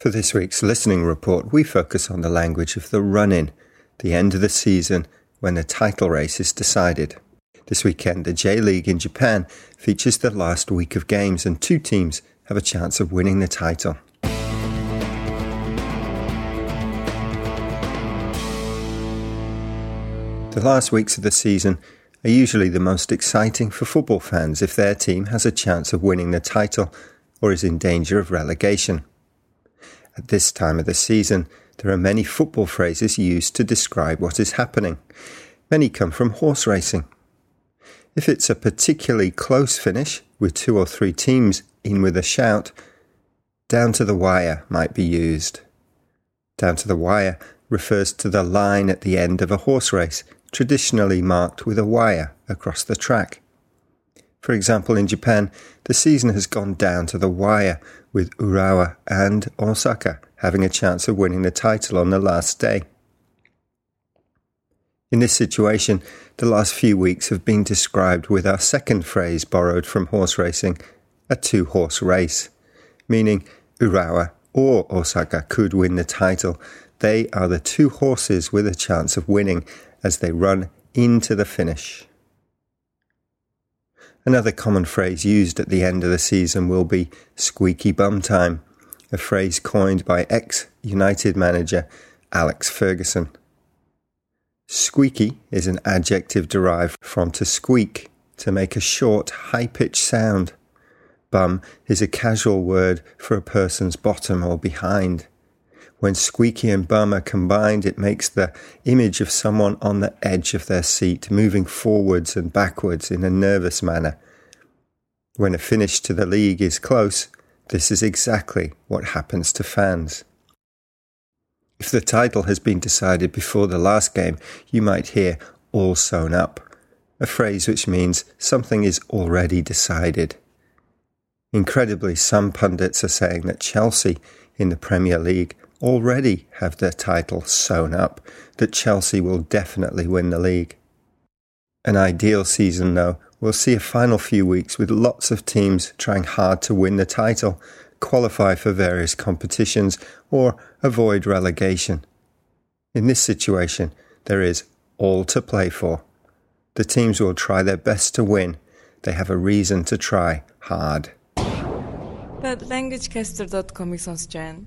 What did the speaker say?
For this week's listening report, we focus on the language of the run in, the end of the season when the title race is decided. This weekend, the J League in Japan features the last week of games, and two teams have a chance of winning the title. The last weeks of the season are usually the most exciting for football fans if their team has a chance of winning the title or is in danger of relegation. At this time of the season, there are many football phrases used to describe what is happening. Many come from horse racing. If it's a particularly close finish, with two or three teams in with a shout, down to the wire might be used. Down to the wire refers to the line at the end of a horse race, traditionally marked with a wire across the track. For example, in Japan, the season has gone down to the wire, with Urawa and Osaka having a chance of winning the title on the last day. In this situation, the last few weeks have been described with our second phrase borrowed from horse racing, a two horse race, meaning Urawa or Osaka could win the title. They are the two horses with a chance of winning as they run into the finish. Another common phrase used at the end of the season will be squeaky bum time, a phrase coined by ex United manager Alex Ferguson. Squeaky is an adjective derived from to squeak, to make a short, high pitched sound. Bum is a casual word for a person's bottom or behind. When squeaky and bum are combined, it makes the image of someone on the edge of their seat, moving forwards and backwards in a nervous manner. When a finish to the league is close, this is exactly what happens to fans. If the title has been decided before the last game, you might hear all sewn up, a phrase which means something is already decided. Incredibly, some pundits are saying that Chelsea in the Premier League already have their title sewn up, that Chelsea will definitely win the league. An ideal season, though, will see a final few weeks with lots of teams trying hard to win the title, qualify for various competitions, or avoid relegation. In this situation, there is all to play for. The teams will try their best to win. They have a reason to try hard. The languagecaster.com is on Jan.